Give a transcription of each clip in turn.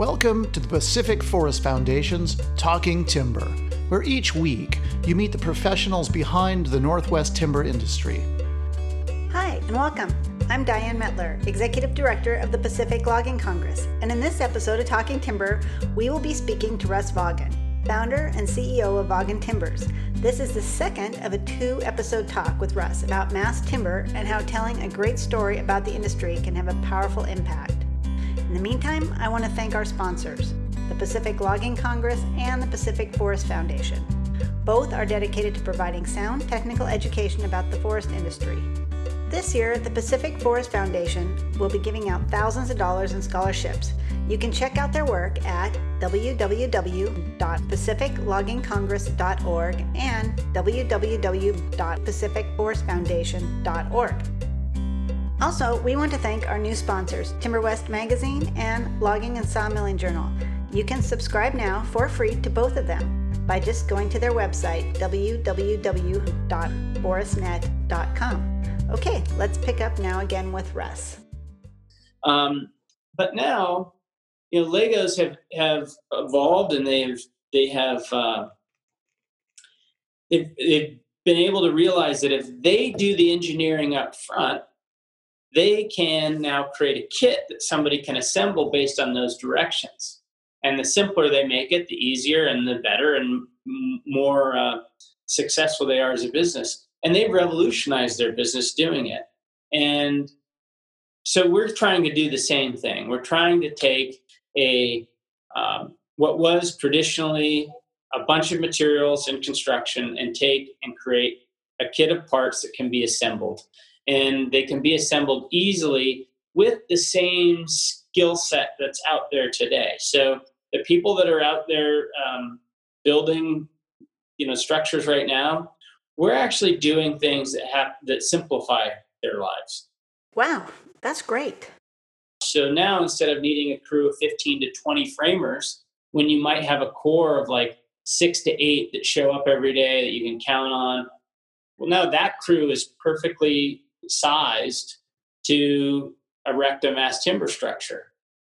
Welcome to the Pacific Forest Foundation's Talking Timber, where each week you meet the professionals behind the Northwest timber industry. Hi, and welcome. I'm Diane Metler, Executive Director of the Pacific Logging Congress, and in this episode of Talking Timber, we will be speaking to Russ Vaagen, founder and CEO of Vaagen Timbers. This is the second of a two episode talk with Russ about mass timber and how telling a great story about the industry can have a powerful impact. In the meantime, I want to thank our sponsors, the Pacific Logging Congress and the Pacific Forest Foundation. Both are dedicated to providing sound technical education about the forest industry. This year, the Pacific Forest Foundation will be giving out thousands of dollars in scholarships. You can check out their work at www.pacificloggingcongress.org and www.pacificforestfoundation.org. Also, we want to thank our new sponsors, Timber West Magazine and Logging and Sawmilling Journal. You can subscribe now for free to both of them by just going to their website, www.forestnet.com. Okay, let's pick up now again with Russ. Um, but now, you know, Legos have, have evolved and they've they have uh, they've, they've been able to realize that if they do the engineering up front, they can now create a kit that somebody can assemble based on those directions. And the simpler they make it, the easier and the better and more uh, successful they are as a business. And they've revolutionized their business doing it. And so we're trying to do the same thing. We're trying to take a um, what was traditionally a bunch of materials in construction and take and create a kit of parts that can be assembled and they can be assembled easily with the same skill set that's out there today. So the people that are out there um, building, you know, structures right now, we're actually doing things that have that simplify their lives. Wow, that's great. So now instead of needing a crew of 15 to 20 framers, when you might have a core of like six to eight that show up every day that you can count on, well, now that crew is perfectly sized to erect a mass timber structure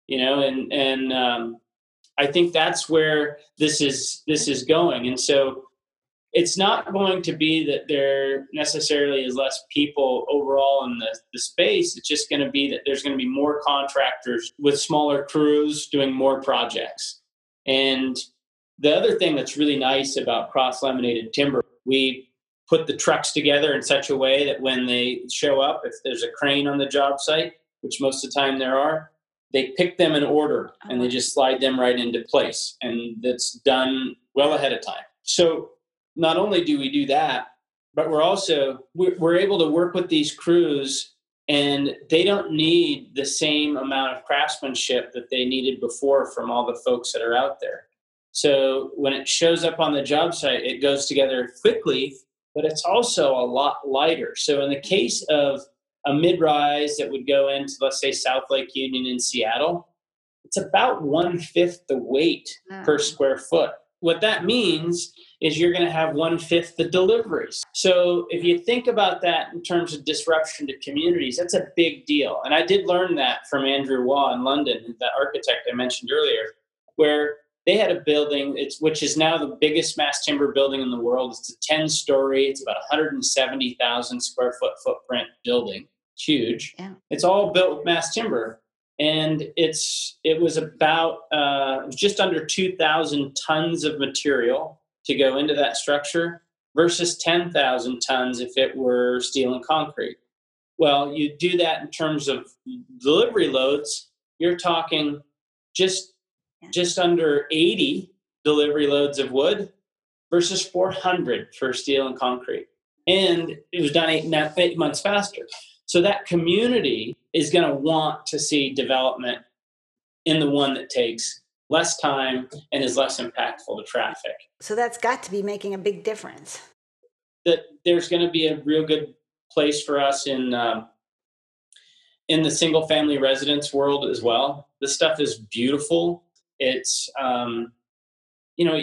you know and and um, i think that's where this is this is going. And so it's not going to be that there necessarily is less people overall in the, the space. It's just going to be that there's going to be more contractors with smaller crews doing more projects. And the other thing that's really nice about cross laminated timber we put the trucks together in such a way that when they show up, if there's a crane on the job site, which most of the time there are, they pick them in order and they uh-huh. just slide them right into place. And that's done well ahead of time. So not only do we do that, but we're also we're able to work with these crews and they don't need the same amount of craftsmanship that they needed before from all the folks that are out there. So when it shows up on the job site, it goes together quickly but it's also a lot lighter. So in the case of a mid-rise that would go into, let's say, South Lake Union in Seattle, it's about one fifth the weight per square foot. What that means is you're going to have one fifth the deliveries. So if you think about that in terms of disruption to communities, that's a big deal. And I did learn that from Andrew Waugh in London, the architect I mentioned earlier, where they had a building it's which is now the biggest mass timber building in the world. It's a 10 story it's about 170000 square foot footprint building it's huge. Yeah. it's all built with mass timber and it's it was about uh, just under 2000 tons of material to go into that structure versus 10,000 tons if it were steel and concrete. Well you do that in terms of delivery loads you're talking just just under 80 delivery loads of wood versus 400 for steel and concrete. And it was done eight, eight months faster. So that community is going to want to see development in the one that takes less time and is less impactful to traffic. So that's got to be making a big difference. That there's going to be a real good place for us in um, in the single family residence world as well. This stuff is beautiful it's, um, you know,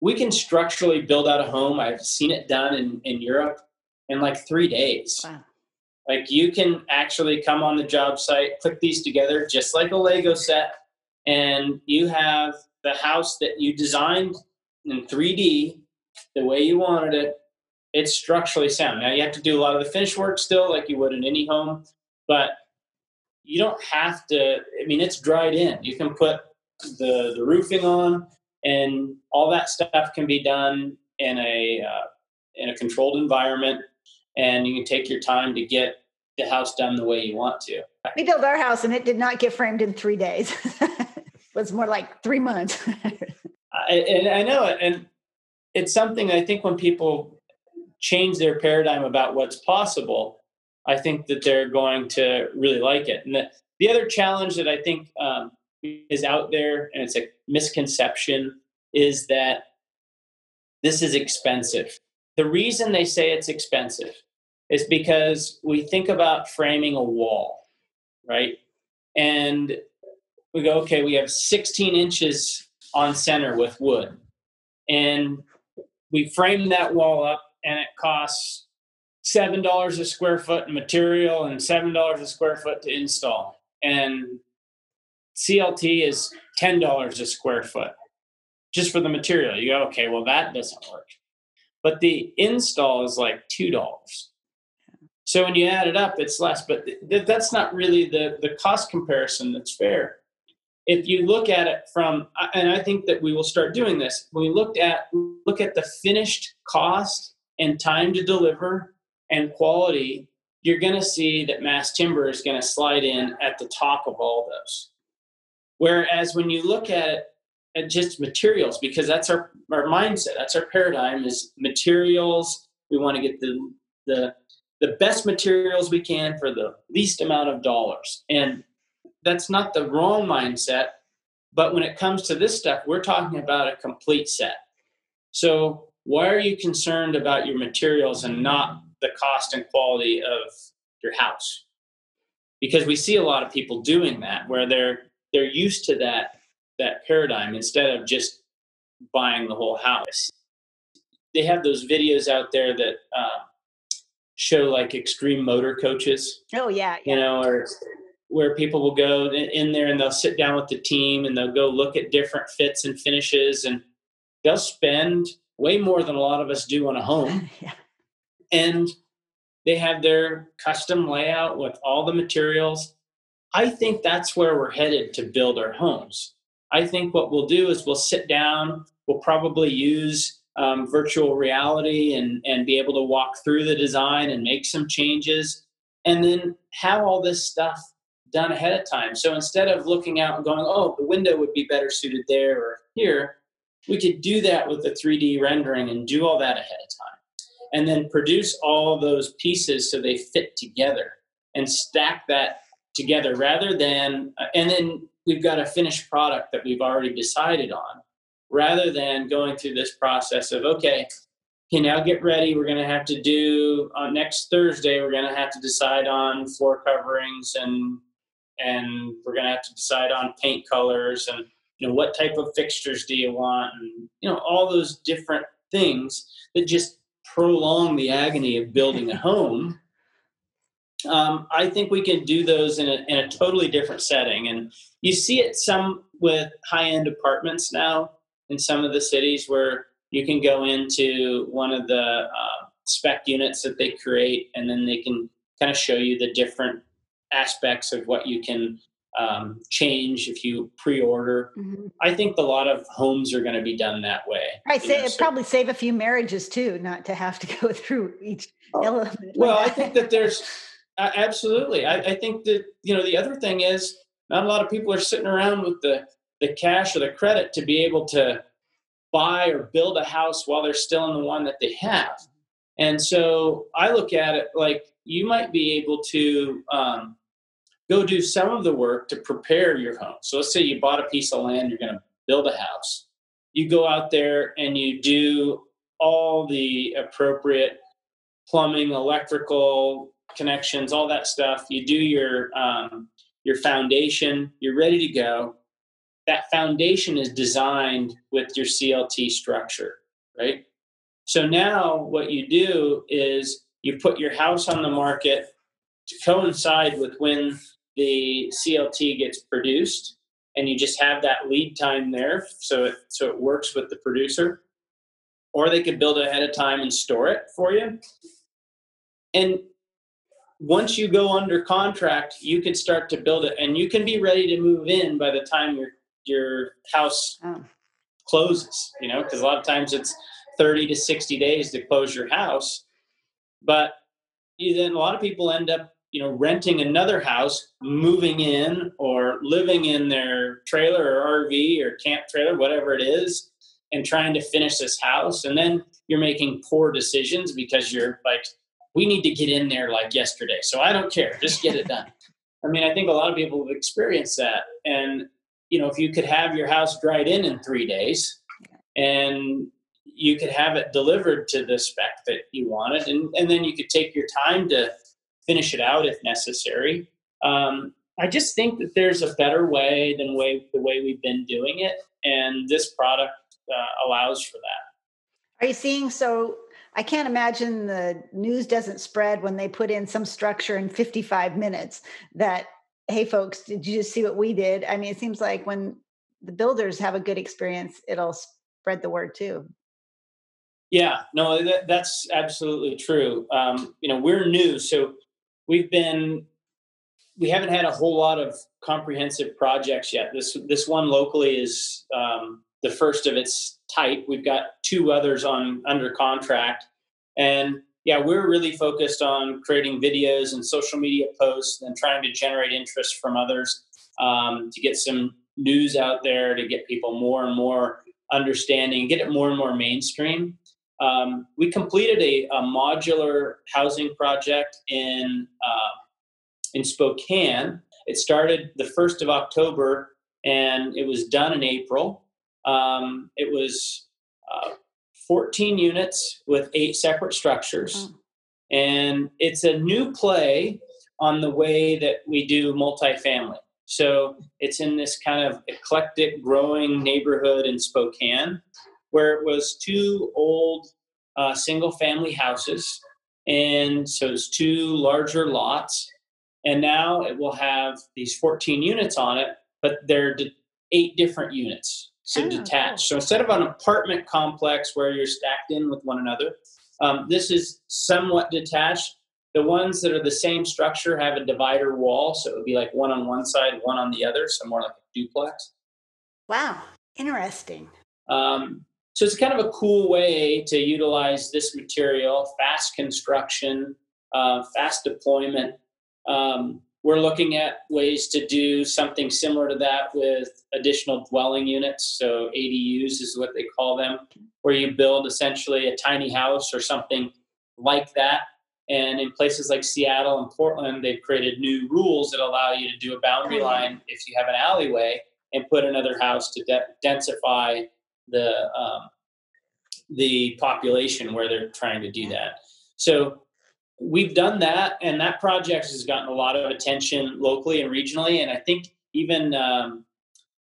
we can structurally build out a home. I've seen it done in, in Europe in like three days. Wow. Like you can actually come on the job site, click these together just like a Lego set, and you have the house that you designed in 3D the way you wanted it, it's structurally sound. Now you have to do a lot of the finish work still, like you would in any home, but you don't have to. I mean, it's dried in. You can put the the roofing on, and all that stuff can be done in a uh, in a controlled environment, and you can take your time to get the house done the way you want to. We built our house, and it did not get framed in three days. it was more like three months. I, and I know it, and it's something I think when people change their paradigm about what's possible, I think that they're going to really like it. And the, the other challenge that I think um, is out there, and it's a misconception, is that this is expensive. The reason they say it's expensive is because we think about framing a wall, right? And we go, okay, we have 16 inches on center with wood. And we frame that wall up and it costs seven dollars a square foot in material and seven dollars a square foot to install and clt is ten dollars a square foot just for the material. You go okay well that doesn't work. But the install is like two dollars. So when you add it up it's less but th- that's not really the the cost comparison that's fair. If you look at it from and i think that we will start doing this when we looked at look at the finished cost and time to deliver and quality you're going to see that mass timber is going to slide in at the top of all those whereas when you look at at just materials because that's our our mindset that's our paradigm is materials we want to get the the the best materials we can for the least amount of dollars and that's not the wrong mindset. But when it comes to this stuff, we're talking about a complete set. So why are you concerned about your materials and not the cost and quality of your house? Because we see a lot of people doing that where they're they're used to that that paradigm instead of just buying the whole house. They have those videos out there that uh, show like extreme motor coaches. Oh yeah, yeah. you know, or where people will go in there and they'll sit down with the team and they'll go look at different fits and finishes and they'll spend way more than a lot of us do on a home. yeah. And they have their custom layout with all the materials. I think that's where we're headed to build our homes. I think what we'll do is we'll sit down, we'll probably use um, virtual reality and, and be able to walk through the design and make some changes and then have all this stuff done ahead of time. So instead of looking out and going, oh, the window would be better suited there or here, we could do that with the 3D rendering and do all that ahead of time. And then produce all those pieces so they fit together and stack that together rather than, uh, and then we've got a finished product that we've already decided on rather than going through this process of, okay, okay, now get ready. We're going to have to do uh, next Thursday. We're going to have to decide on floor coverings and and we're going to have to decide on paint colors and you know what type of fixtures do you want and you know all those different things that just prolong the agony of building a home um, i think we can do those in a, in a totally different setting and you see it some with high-end apartments now in some of the cities where you can go into one of the uh, spec units that they create and then they can kind of show you the different aspects of what you can um, change if you pre-order. Mm-hmm. I think a lot of homes are going to be done that way. I say it so. probably save a few marriages too, not to have to go through each oh. element. Well, I think that there's absolutely. I, I think that you know the other thing is not a lot of people are sitting around with the the cash or the credit to be able to buy or build a house while they're still in the one that they have. And so I look at it like you might be able to um, go do some of the work to prepare your home. So let's say you bought a piece of land, you're going to build a house. You go out there and you do all the appropriate plumbing, electrical connections, all that stuff. You do your um, your foundation. You're ready to go. That foundation is designed with your CLT structure, right? So now what you do is you put your house on the market to coincide with when the CLT gets produced. and you just have that lead time there so it so it works with the producer or they could build it ahead of time and store it for you and once you go under contract you can start to build it and you can be ready to move in by the time your your house oh. closes you know because a lot of times it's 30 to 60 days to close your house but then a lot of people end up you know renting another house moving in or living in their trailer or rv or camp trailer whatever it is and trying to finish this house and then you're making poor decisions because you're like we need to get in there like yesterday so i don't care just get it done i mean i think a lot of people have experienced that and you know if you could have your house dried in in three days and you could have it delivered to the spec that you wanted and, and then you could take your time to finish it out if necessary. Um, I just think that there's a better way than way the way we've been doing it, and this product uh, allows for that. Are you seeing so? I can't imagine the news doesn't spread when they put in some structure in 55 minutes that, hey, folks, did you just see what we did? I mean, it seems like when the builders have a good experience, it'll spread the word too. Yeah, no, that, that's absolutely true. Um, you know, we're new, so we've been we haven't had a whole lot of comprehensive projects yet. This this one locally is um, the first of its type. We've got two others on under contract, and yeah, we're really focused on creating videos and social media posts and trying to generate interest from others um, to get some news out there to get people more and more understanding, get it more and more mainstream. Um, we completed a, a, modular housing project in uh, in Spokane. It started the first of October, and it was done in April. Um, it was uh, 14 units with eight separate structures, oh. and it's a new play on the way that we do multifamily. So it's in this kind of eclectic, growing neighborhood in Spokane where it was two old uh, single family houses. And so it's two larger lots. And now it will have these 14 units on it, but they're eight different units. So oh, detached. Cool. So instead of an apartment complex where you're stacked in with one another, um, this is somewhat detached. The ones that are the same structure have a divider wall, so it would be like one on one side, one on the other, so more like a duplex. Wow, interesting. Um, so it's kind of a cool way to utilize this material, fast construction, uh, fast deployment. Um, we're looking at ways to do something similar to that with additional dwelling units. So ADUs is what they call them, where you build essentially a tiny house or something like that. And in places like Seattle and Portland, they've created new rules that allow you to do a boundary line if you have an alleyway and put another house to de- densify the um, the population where they're trying to do that. So we've done that, and that project has gotten a lot of attention locally and regionally. And I think even um,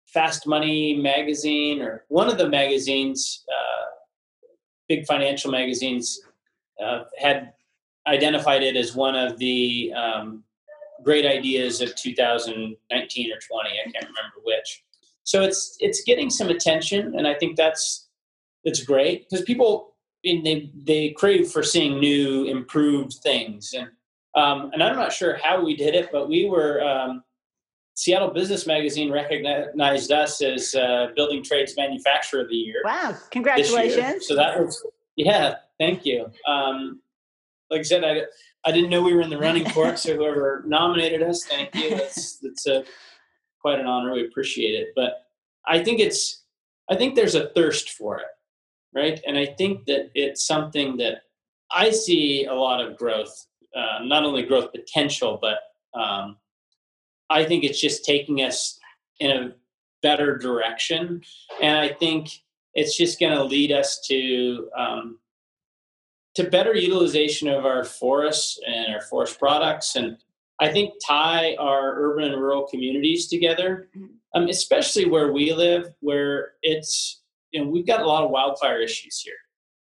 Fast Money magazine or one of the magazines, uh, big financial magazines, uh, had identified it as one of the um, great ideas of 2019 or 20. I can't remember which so it's it's getting some attention and i think that's it's great because people they they crave for seeing new improved things and um, and i'm not sure how we did it but we were um, seattle business magazine recognized us as uh, building trades manufacturer of the year wow congratulations so that was yeah thank you um, like i said i I didn't know we were in the running for it, so whoever nominated us, thank you. That's that's a quite an honor. We appreciate it. But I think it's, I think there's a thirst for it, right? And I think that it's something that I see a lot of growth, uh, not only growth potential, but um, I think it's just taking us in a better direction. And I think it's just going to lead us to um, to better utilization of our forests and our forest products and I think tie our urban and rural communities together, mm-hmm. um, especially where we live, where it's you know we've got a lot of wildfire issues here.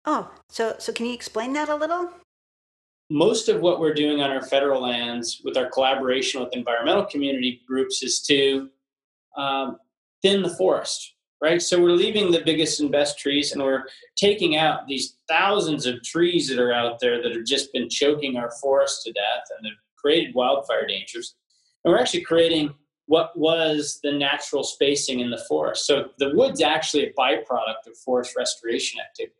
Oh, so so can you explain that a little? Most of what we're doing on our federal lands with our collaboration with environmental community groups is to um, thin the forest, right? So we're leaving the biggest and best trees and we're taking out these thousands of trees that are out there that have just been choking our forests to death and they've created wildfire dangers. And we're actually creating what was the natural spacing in the forest. So the wood's actually a byproduct of forest restoration activity.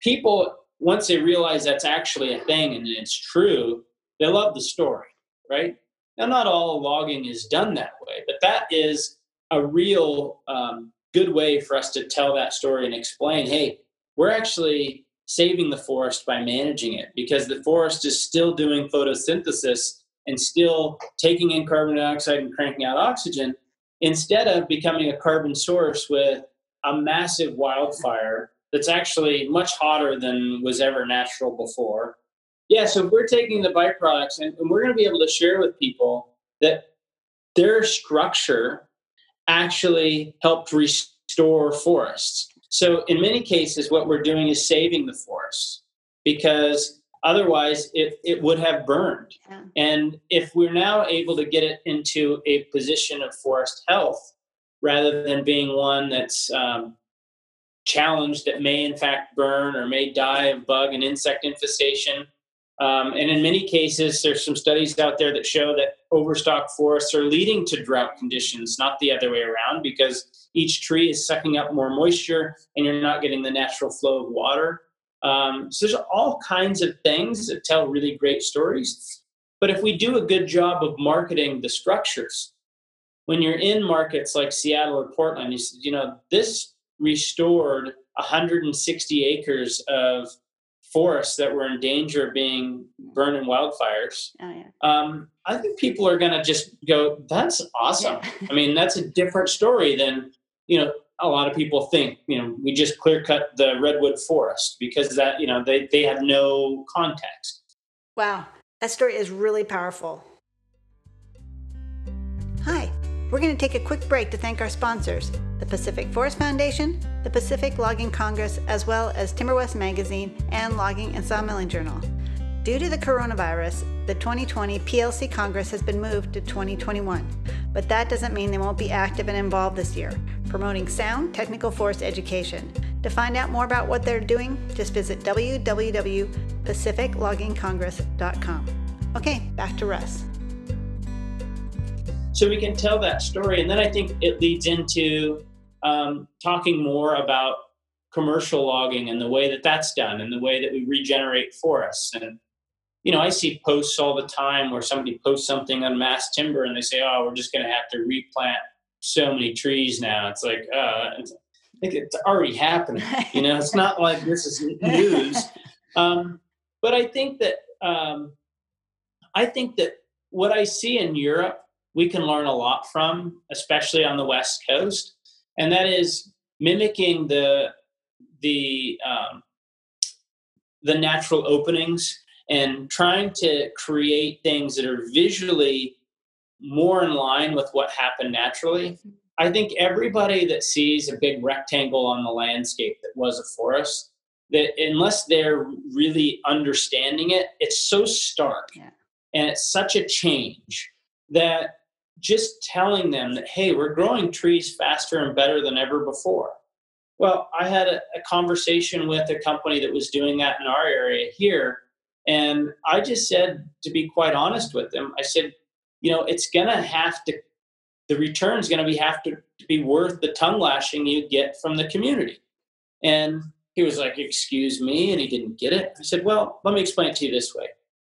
People, once they realize that's actually a thing and it's true, they love the story, right? Now, not all logging is done that way, but that is a real um, good way for us to tell that story and explain hey, we're actually saving the forest by managing it because the forest is still doing photosynthesis and still taking in carbon dioxide and cranking out oxygen instead of becoming a carbon source with a massive wildfire that's actually much hotter than was ever natural before. Yeah, so we're taking the byproducts and, and we're going to be able to share with people that their structure actually helped restore forests. So, in many cases, what we're doing is saving the forests because Otherwise, it, it would have burned. Yeah. And if we're now able to get it into a position of forest health rather than being one that's um, challenged that may in fact burn or may die of bug and insect infestation. Um, and in many cases, there's some studies out there that show that overstocked forests are leading to drought conditions, not the other way around, because each tree is sucking up more moisture and you're not getting the natural flow of water. Um, so there's all kinds of things that tell really great stories. But if we do a good job of marketing the structures, when you're in markets like Seattle or Portland, you, said, you know, this restored 160 acres of forests that were in danger of being burned in wildfires. Oh, yeah. um, I think people are going to just go, that's awesome. Yeah. I mean, that's a different story than, you know, a lot of people think you know we just clear cut the redwood forest because that you know they, they have no context. Wow that story is really powerful. Hi we're going to take a quick break to thank our sponsors the pacific forest foundation the pacific logging congress as well as timber west magazine and logging and sawmilling journal Due to the coronavirus, the 2020 PLC Congress has been moved to 2021, but that doesn't mean they won't be active and involved this year, promoting sound technical forest education. To find out more about what they're doing, just visit www.pacificloggingcongress.com. Okay, back to Russ. So we can tell that story, and then I think it leads into um, talking more about commercial logging and the way that that's done and the way that we regenerate forests and you know, I see posts all the time where somebody posts something on mass timber and they say, "Oh, we're just going to have to replant so many trees now." It's like, uh, it's, I think it's already happening. You know, it's not like this is news. Um, but I think that um, I think that what I see in Europe, we can learn a lot from, especially on the West Coast, and that is mimicking the the um, the natural openings and trying to create things that are visually more in line with what happened naturally. I think everybody that sees a big rectangle on the landscape that was a forest, that unless they're really understanding it, it's so stark yeah. and it's such a change that just telling them that, hey, we're growing trees faster and better than ever before. Well, I had a, a conversation with a company that was doing that in our area here and I just said, to be quite honest with him, I said, you know, it's going to have to, the return is going to be have to, to be worth the tongue lashing you get from the community. And he was like, excuse me. And he didn't get it. I said, well, let me explain it to you this way.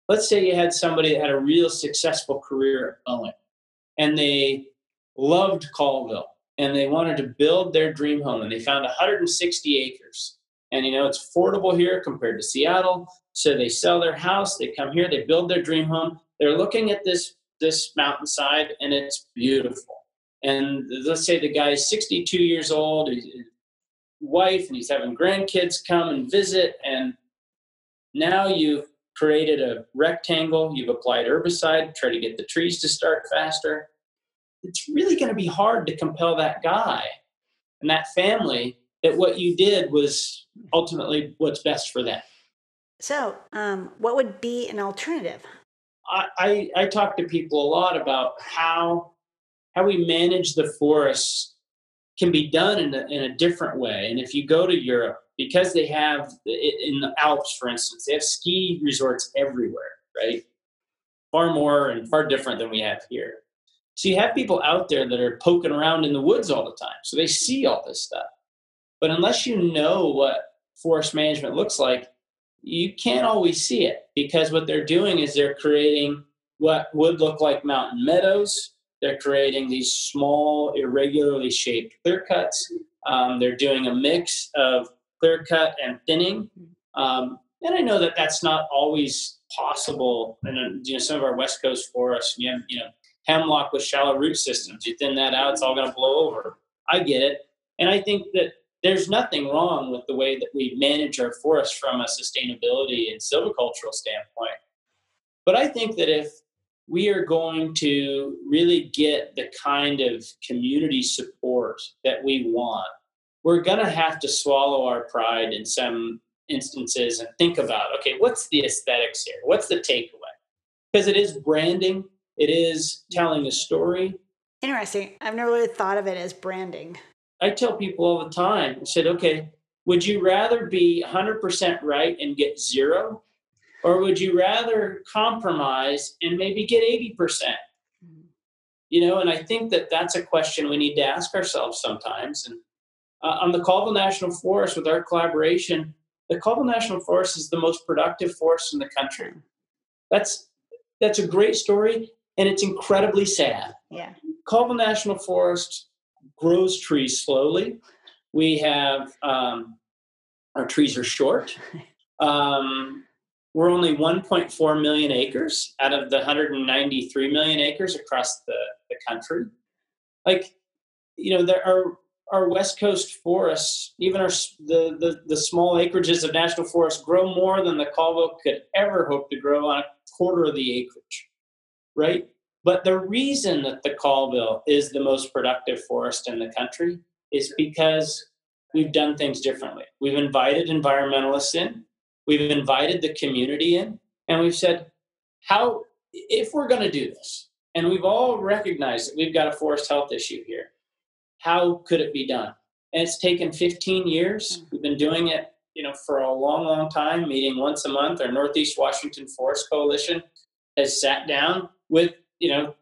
Let's say you had somebody that had a real successful career at Boeing and they loved Colville and they wanted to build their dream home and they found 160 acres. And you know, it's affordable here compared to Seattle. So they sell their house, they come here, they build their dream home. They're looking at this this mountainside and it's beautiful. And let's say the guy's 62 years old, his uh, wife, and he's having grandkids come and visit. And now you've created a rectangle, you've applied herbicide, try to get the trees to start faster. It's really going to be hard to compel that guy and that family that what you did was ultimately what's best for them. So, um, what would be an alternative? I, I, I talk to people a lot about how how we manage the forests can be done in a, in a different way. And if you go to Europe, because they have in the Alps, for instance, they have ski resorts everywhere, right? Far more and far different than we have here. So you have people out there that are poking around in the woods all the time. So they see all this stuff. But unless you know what forest management looks like, you can't always see it because what they're doing is they're creating what would look like mountain meadows. They're creating these small, irregularly shaped clear cuts. Um, they're doing a mix of clear cut and thinning. Um, and I know that that's not always possible. And you know, some of our West Coast forests, you, have, you know, hemlock with shallow root systems. You thin that out, it's all going to blow over. I get it, and I think that there's nothing wrong with the way that we manage our forests from a sustainability and silvicultural standpoint. But I think that if we are going to really get the kind of community support that we want, we're going to have to swallow our pride in some instances and think about okay, what's the aesthetics here? What's the takeaway? Because it is branding, it is telling a story. Interesting. I've never really thought of it as branding. I tell people all the time, I said, okay, would you rather be 100% right and get zero? Or would you rather compromise and maybe get 80%? Mm-hmm. You know, and I think that that's a question we need to ask ourselves sometimes. And uh, on the Colville National Forest, with our collaboration, the Colville National Forest is the most productive forest in the country. That's that's a great story, and it's incredibly sad. Yeah. Colville National Forest grows trees slowly. We have um, our trees are short. Um, we're only 1.4 million acres out of the 193 million acres across the, the country. Like, you know, there are our west coast forests, even our the, the, the small acreages of national forests, grow more than the Colville could ever hope to grow on a quarter of the acreage, right? But the reason that the Colville is the most productive forest in the country is because we've done things differently. We've invited environmentalists in, we've invited the community in, and we've said, how, if we're going to do this, and we've all recognized that we've got a forest health issue here, how could it be done? And it's taken 15 years. Hmm. We've been doing it, you know, for a long, long time, meeting once a month. Our Northeast Washington Forest Coalition has sat down with you know,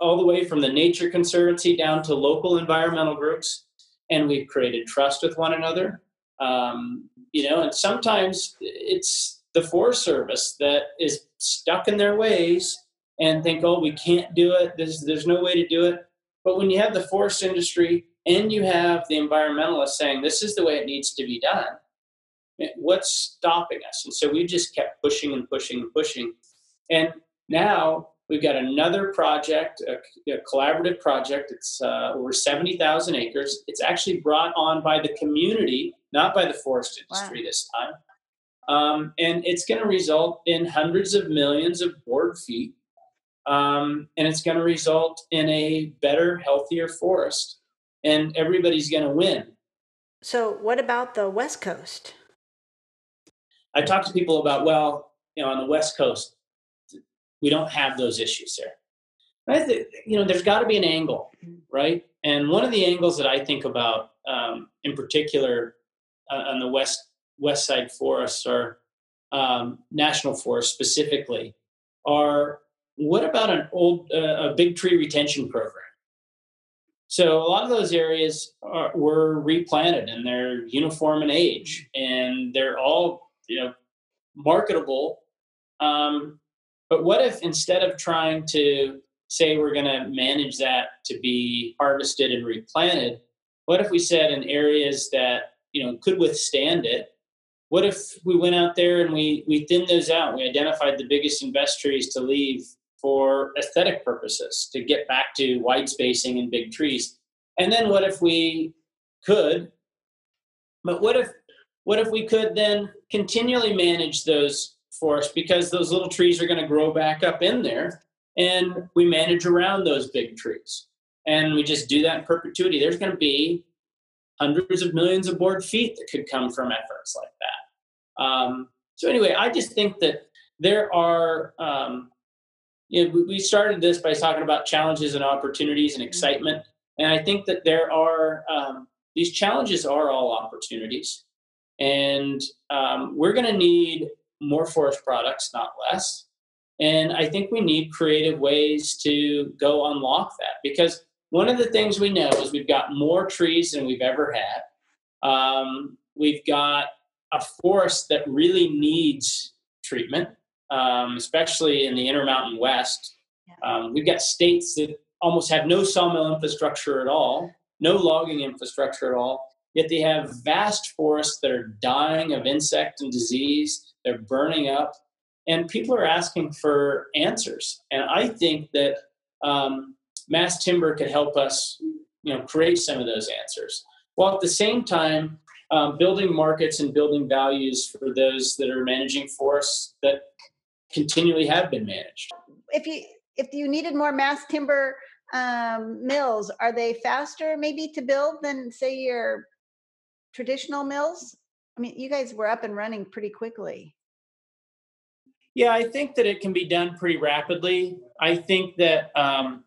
all the way from the Nature Conservancy down to local environmental groups, and we've created trust with one another. Um, you know, and sometimes it's the Forest Service that is stuck in their ways and think, oh, we can't do it. There's, there's no way to do it. But when you have the forest industry and you have the environmentalists saying this is the way it needs to be done, what's stopping us? And so we just kept pushing and pushing and pushing. And now We've got another project, a, a collaborative project. It's uh, over 70,000 acres. It's actually brought on by the community, not by the forest industry wow. this time. Um, and it's going to result in hundreds of millions of board feet. Um, and it's going to result in a better, healthier forest. And everybody's going to win. So, what about the West Coast? I talk to people about, well, you know, on the West Coast, we don't have those issues there. I think you know there's got to be an angle, right? And one of the angles that I think about, um, in particular, uh, on the west west side forests or um, national forests specifically, are what about an old uh, a big tree retention program? So a lot of those areas are, were replanted and they're uniform in age and they're all you know marketable um, but what if instead of trying to say we're going to manage that to be harvested and replanted, what if we said in areas that you know could withstand it? What if we went out there and we we thinned those out? We identified the biggest and best trees to leave for aesthetic purposes to get back to wide spacing and big trees. And then what if we could? But what if what if we could then continually manage those forest because those little trees are going to grow back up in there and we manage around those big trees. And we just do that in perpetuity. There's going to be hundreds of millions of board feet that could come from efforts like that. Um, so anyway i just think that there are um, you know we started this by talking about challenges and opportunities and excitement And I think that there are um, these challenges are all opportunities, and um, we're going to need more forest products, not less. And I think we need creative ways to go unlock that because one of the things we know is we've got more trees than we've ever had. Um, we've got a forest that really needs treatment, um, especially in the Intermountain West. Um, we've got states that almost have no sawmill infrastructure at all, no logging infrastructure at all, yet they have vast forests that are dying of insect and disease. They're burning up, and people are asking for answers. And I think that um, mass timber could help us, you know, create some of those answers, while at the same time um, building markets and building values for those that are managing forests that continually have been managed. If you if you needed more mass timber um, mills, are they faster maybe to build than say your traditional mills? I mean, you guys were up and running pretty quickly. Yeah, I think that it can be done pretty rapidly. I think that um,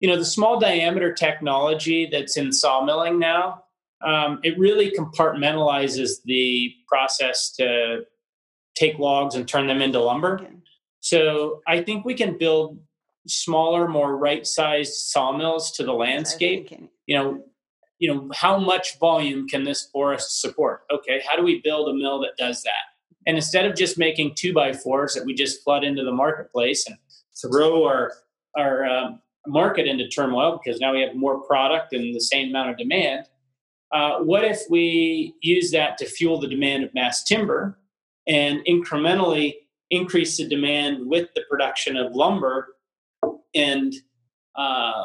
you know the small diameter technology that's in sawmilling now um, it really compartmentalizes the process to take logs and turn them into lumber. Okay. So I think we can build smaller, more right-sized sawmills to the landscape. You know, you know how much volume can this forest support? Okay, how do we build a mill that does that? And instead of just making two by fours that we just flood into the marketplace and throw our our um, market into turmoil because now we have more product and the same amount of demand, uh, what if we use that to fuel the demand of mass timber and incrementally increase the demand with the production of lumber and uh,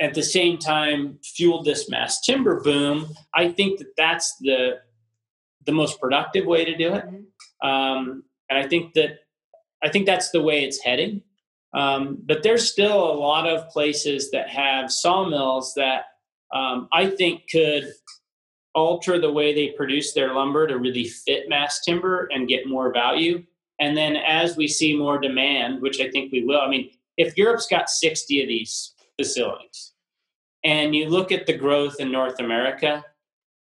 at the same time fuel this mass timber boom i think that that's the the most productive way to do it mm-hmm. um, and i think that i think that's the way it's heading um, but there's still a lot of places that have sawmills that um, I think could alter the way they produce their lumber to really fit mass timber and get more value. And then as we see more demand, which I think we will, I mean, if Europe's got 60 of these facilities and you look at the growth in North America,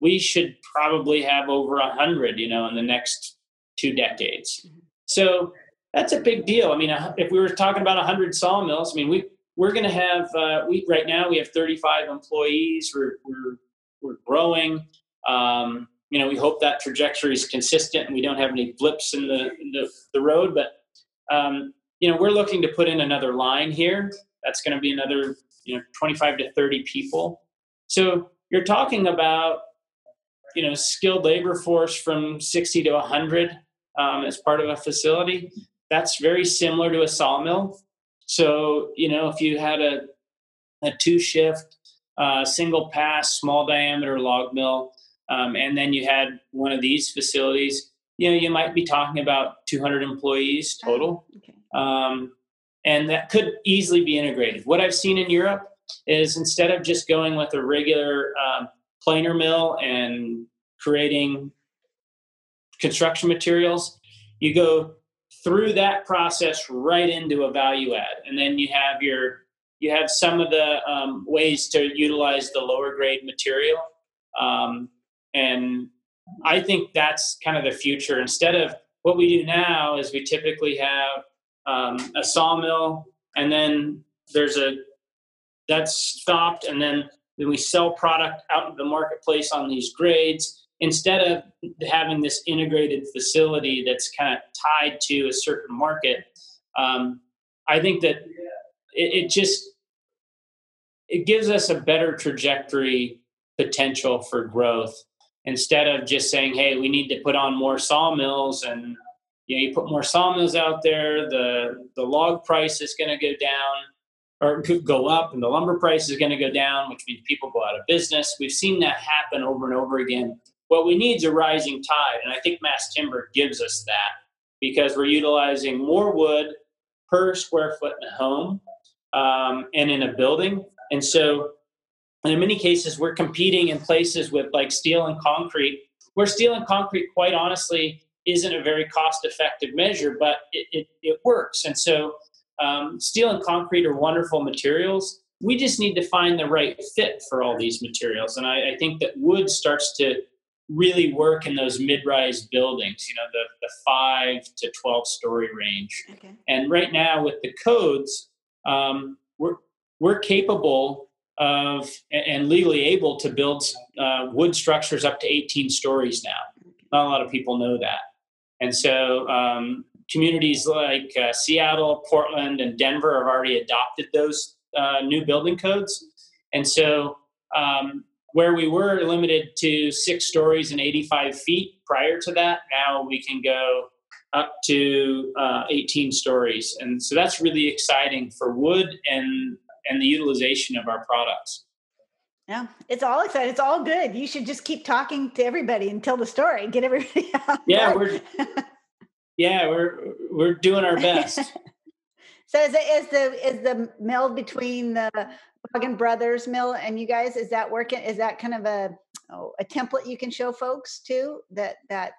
we should probably have over 100, you know, in the next two decades. So that's a big deal. I mean, if we were talking about 100 sawmills, I mean, we we're going to have uh, we right now we have 35 employees. We're we're we're growing. Um, you know, we hope that trajectory is consistent and we don't have any blips in the in the, the road. But um, you know, we're looking to put in another line here. That's going to be another you know 25 to 30 people. So you're talking about you know skilled labor force from 60 to 100 um, as part of a facility. That's very similar to a sawmill. So you know, if you had a a two shift uh, single pass small diameter log mill um, and then you had one of these facilities, you know, you might be talking about 200 employees total. Oh, okay. um, and that could easily be integrated. What I've seen in Europe is instead of just going with a regular um, planer mill and creating construction materials, you go through that process right into a value add, and then you have your you have some of the um, ways to utilize the lower grade material. Um, and I think that's kind of the future. Instead of what we do now is we typically have um, a sawmill and then there's a that's stopped and then then we sell product out in the marketplace on these grades instead of having this integrated facility that's kind of tied to a certain market um, i think that it, it just it gives us a better trajectory potential for growth instead of just saying, "Hey, we need to put on more sawmills," and you know, you put more sawmills out there, the the log price is going to go down or could go up, and the lumber price is going to go down, which means people go out of business. We've seen that happen over and over again. What we need is a rising tide, and I think mass timber gives us that because we're utilizing more wood per square foot in a home um, and in a building, and so and in many cases, we're competing in places with like steel and concrete, where steel and concrete, quite honestly, isn't a very cost effective measure, but it, it, it, works. And so, um, steel and concrete are wonderful materials, we just need to find the right fit for all these materials. And I, I think that wood starts to really work in those mid-rise buildings, you know, the, the five to 12 story range. Okay. And right now with the codes, um, we're, we're capable of and legally able to build uh, wood structures up to 18 stories now. Not a lot of people know that. And so um, communities like uh, Seattle, Portland, and Denver have already adopted those uh, new building codes. And so um, where we were limited to six stories and 85 feet prior to that, now we can go up to uh, 18 stories. And so that's really exciting for wood and, and the utilization of our products. Yeah, it's all exciting. It's all good. You should just keep talking to everybody and tell the story. Get everybody out. Yeah, we're yeah we're we're doing our best. so is, it, is the is the meld between the Vaagen Brothers mill and you guys is that working? Is that kind of a oh, a template you can show folks too? That that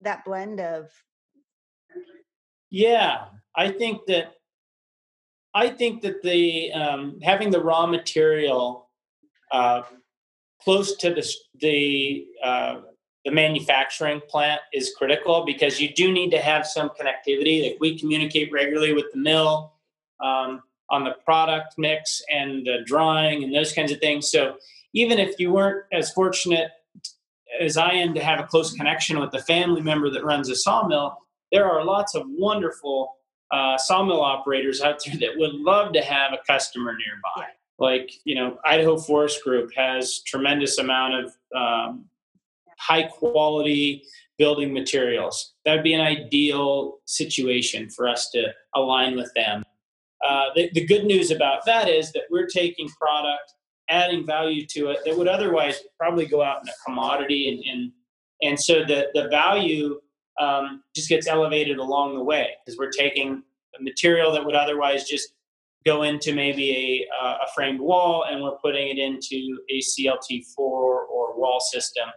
that blend of. Yeah, I think that I think that the um, having the raw material uh, close to the the uh, the manufacturing plant is critical because you do need to have some connectivity. Like we communicate regularly with the mill. Um, on the product mix and the drawing and those kinds of things. So even if you weren't as fortunate as I am to have a close connection with the family member that runs a sawmill, there are lots of wonderful uh, sawmill operators out there that would love to have a customer nearby. Like you know, Idaho Forest Group has tremendous amount of um, high quality building materials. That would be an ideal situation for us to align with them. Uh, the, the good news about that is that we're taking product, adding value to it that would otherwise probably go out in a commodity, and and, and so the the value um, just gets elevated along the way because we're taking a material that would otherwise just go into maybe a, uh, a framed wall and we're putting it into a CLT floor or wall system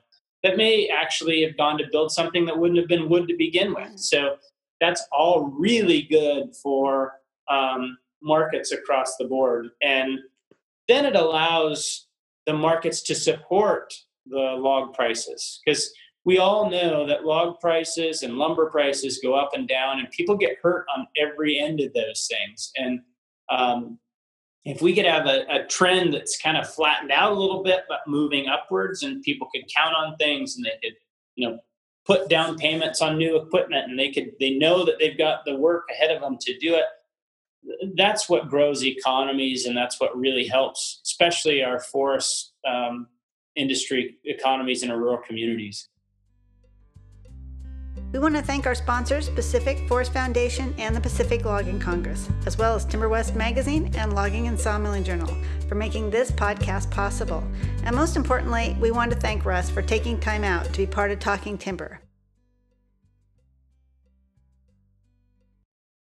that may actually have gone to build something that wouldn't have been wood to begin with. So that's all really good for um, markets across the board. And then it allows the markets to support the log prices because we all know that log prices and lumber prices go up and down, and people get hurt on every end of those things. And um, if we could have a, a, trend that's kind of flattened out a little bit but moving upwards, and people could count on things, and they could, you know, put down payments on new equipment, and they could they know that they've got the work ahead of them to do it that's what grows economies and that's what really helps especially our forest um, industry economies in our rural communities we want to thank our sponsors, Pacific Forest Foundation and the Pacific Logging Congress, as well as Timber West Magazine and Logging and Sawmilling Journal for making this podcast possible. And most importantly, we want to thank Russ for taking time out to be part of Talking Timber.